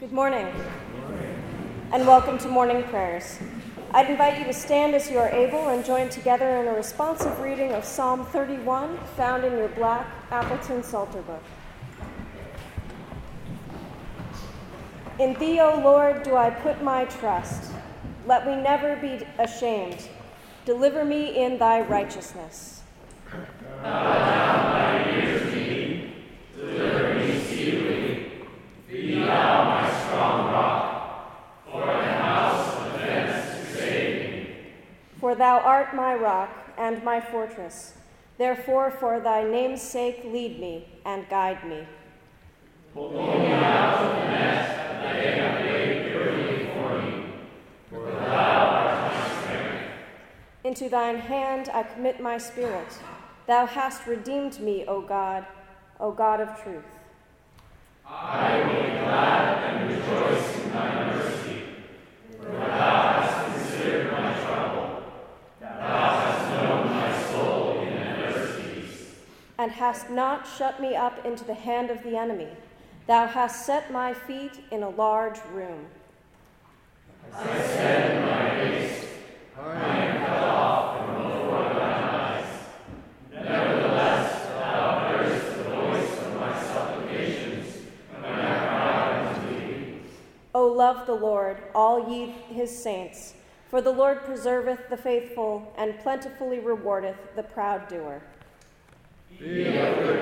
Good morning. And welcome to morning prayers. I'd invite you to stand as you are able and join together in a responsive reading of Psalm 31, found in your black Appleton Psalter book. In thee, O Lord, do I put my trust. Let me never be ashamed. Deliver me in thy righteousness. For thou art my rock and my fortress. Therefore, for thy name's sake, lead me and guide me. Pull me out of the nest that they have laid purely for me, for thou art my strength. Into thine hand I commit my spirit. Thou hast redeemed me, O God, O God of truth. And hast not shut me up into the hand of the enemy. Thou hast set my feet in a large room. Nevertheless thou hearst the voice of my supplications. O love the Lord, all ye his saints, for the Lord preserveth the faithful and plentifully rewardeth the proud doer. Be of good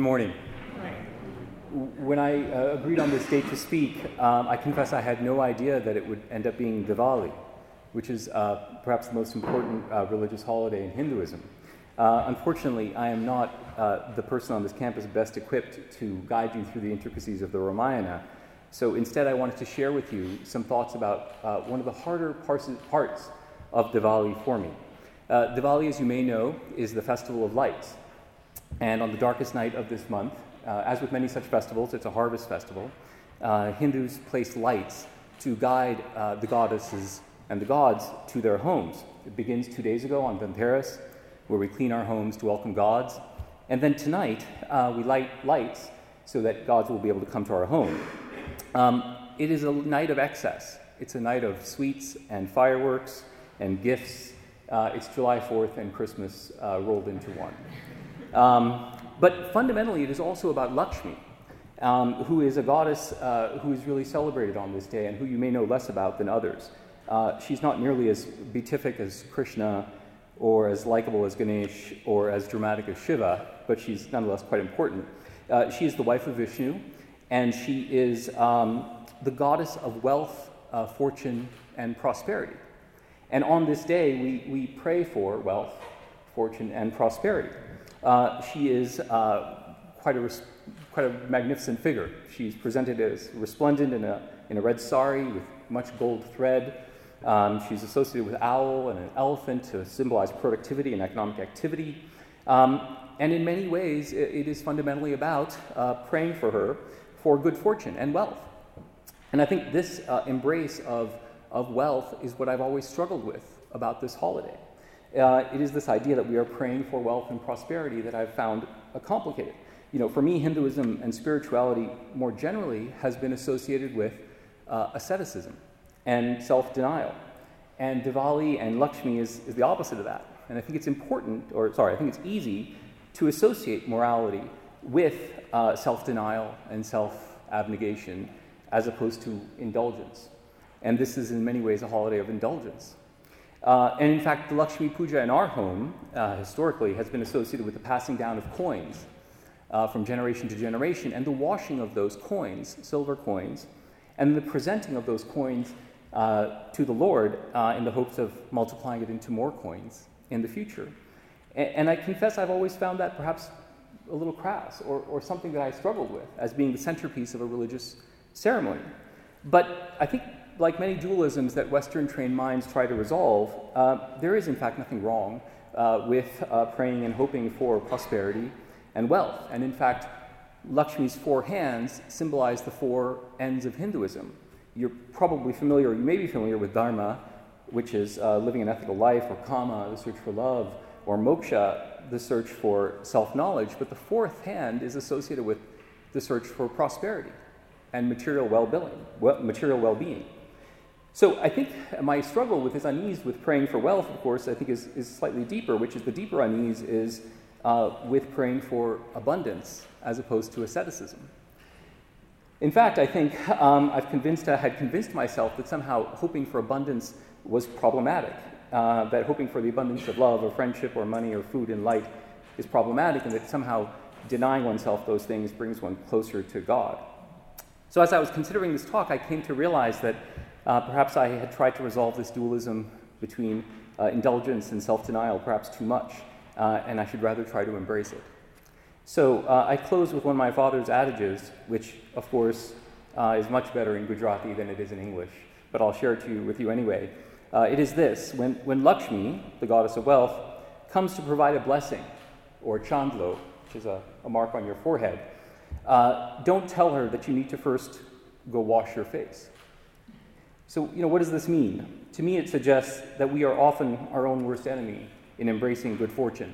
morning. When I uh, agreed on this date to speak, um, I confess I had no idea that it would end up being Diwali, which is uh, perhaps the most important uh, religious holiday in Hinduism. Uh, unfortunately, I am not uh, the person on this campus best equipped to guide you through the intricacies of the Ramayana. So instead, I wanted to share with you some thoughts about uh, one of the harder parts, of Diwali for me. Diwali, as you may know, is the festival of lights. And on the darkest night of this month, uh, as with many such festivals, it's a harvest festival. Uh, Hindus place lights to guide uh, the goddesses and the gods to their homes. It begins two days ago on Dhanteras, where we clean our homes to welcome gods. And then tonight, uh, we light lights so that gods will be able to come to our home. Um, it is a night of excess. It's a night of sweets and fireworks and gifts. Uh, it's July 4th and Christmas uh, rolled into one. Um, but fundamentally, it is also about Lakshmi, um, who is a goddess uh, who is really celebrated on this day and who you may know less about than others. Uh, she's not nearly as beatific as Krishna or as likable as Ganesh or as dramatic as Shiva, but she's nonetheless quite important. Uh, she is the wife of Vishnu, and she is um, the goddess of wealth, uh, fortune, and prosperity. And on this day, we, we pray for wealth, fortune, and prosperity. Uh, she is uh, quite, a quite a magnificent figure. She's presented as resplendent in a, in a red sari with much gold thread. Um, she's associated with owl and an elephant to symbolize productivity and economic activity. Um, and in many ways, it, it is fundamentally about uh, praying for her for good fortune and wealth. And I think this uh, embrace of, of wealth is what I've always struggled with about this holiday. Uh, it is this idea that we are praying for wealth and prosperity that I've found complicated. You know, for me, Hinduism and spirituality more generally has been associated with uh, asceticism and self denial. And Diwali and Lakshmi is, is the opposite of that. And I think it's important, or sorry, I think it's easy to associate morality with uh, self denial and self abnegation as opposed to indulgence. And this is in many ways a holiday of indulgence. Uh, and in fact, the Lakshmi Puja in our home, uh, historically, has been associated with the passing down of coins uh, from generation to generation and the washing of those coins, silver coins, and the presenting of those coins uh, to the Lord uh, in the hopes of multiplying it into more coins in the future. And, and, I confess I've always found that perhaps a little crass or, or something that I struggled with as being the centerpiece of a religious ceremony. But I think like many dualisms that Western trained minds try to resolve, uh, there is in fact nothing wrong uh, with uh, praying and hoping for prosperity and wealth. And in fact, Lakshmi's four hands symbolize the four ends of Hinduism. You're probably familiar, or you may be familiar with Dharma, which is uh, living an ethical life, or Kama, the search for love, or Moksha, the search for self knowledge. But the fourth hand is associated with the search for prosperity and material well-being. Material well-being. So I think my struggle with this unease with praying for wealth, of course, I think is, is slightly deeper, which is the deeper unease is uh, with praying for abundance as opposed to asceticism. In fact, I think um, I've convinced, I had convinced myself that somehow hoping for abundance was problematic, uh, that hoping for the abundance of love or friendship or money or food and light is problematic, and that somehow denying oneself those things brings one closer to God. So, as I was considering this talk, I came to realize that uh, perhaps I had tried to resolve this dualism between uh, indulgence and self denial perhaps too much, uh, and I should rather try to embrace it. So uh, I close with one of my father's adages, which, of course, uh, is much better in Gujarati than it is in English, but I'll share it to you, with you anyway. Uh, it is this when, when Lakshmi, the goddess of wealth, comes to provide a blessing, or chandlo, which is a, a mark on your forehead, don't tell her that you need to first go wash your face. So, you know, what does this mean? To me, it suggests that we are often our own worst enemy in embracing good fortune.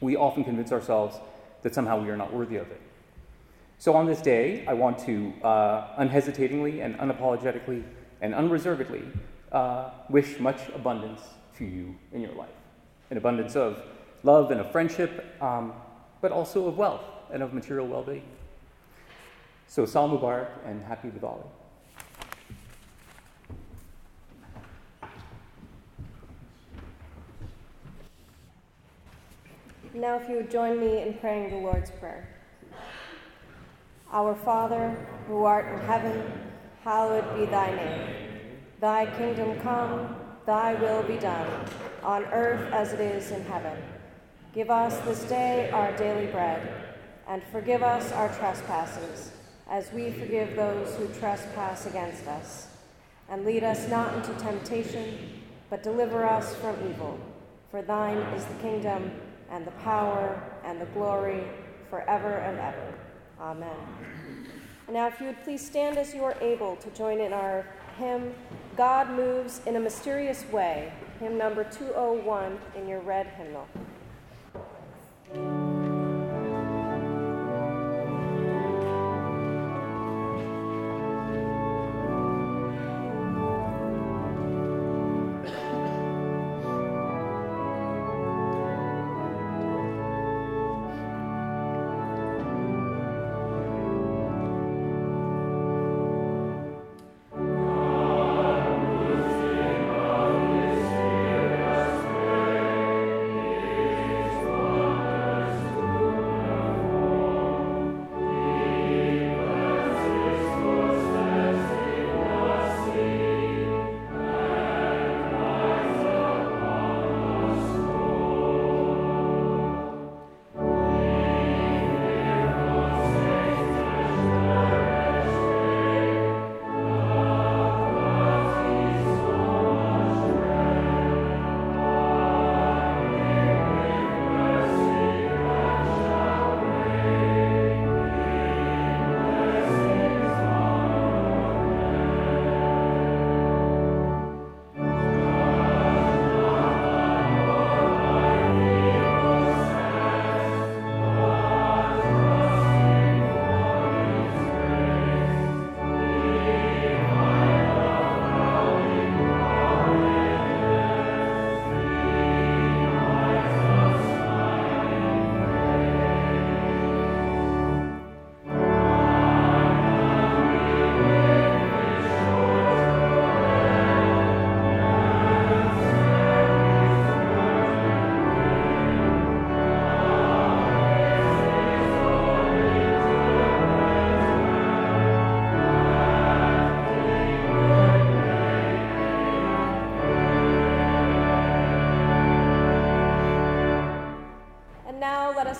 We often convince ourselves that somehow we are not worthy of it. So, on this day, I want to uh, unhesitatingly and unapologetically and unreservedly uh, wish much abundance to you in your life an abundance of love and of friendship, um, but also of wealth and of material well being. So, Sal Mubarak and happy Diwali. Now, if you would join me in praying the Lord's Prayer. Our Father, who art in heaven, hallowed be thy name. Thy kingdom come, thy will be done, on earth as it is in heaven. Give us this day our daily bread, and forgive us our trespasses, as we forgive those who trespass against us. And lead us not into temptation, but deliver us from evil. For thine is the kingdom, and the power, and the glory, forever and ever. Amen. And now, if you would please stand as you are able to join in our hymn, God Moves in a Mysterious Way, hymn number 201 in your red hymnal.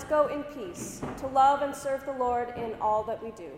Go in peace to love and serve the Lord in all that we do.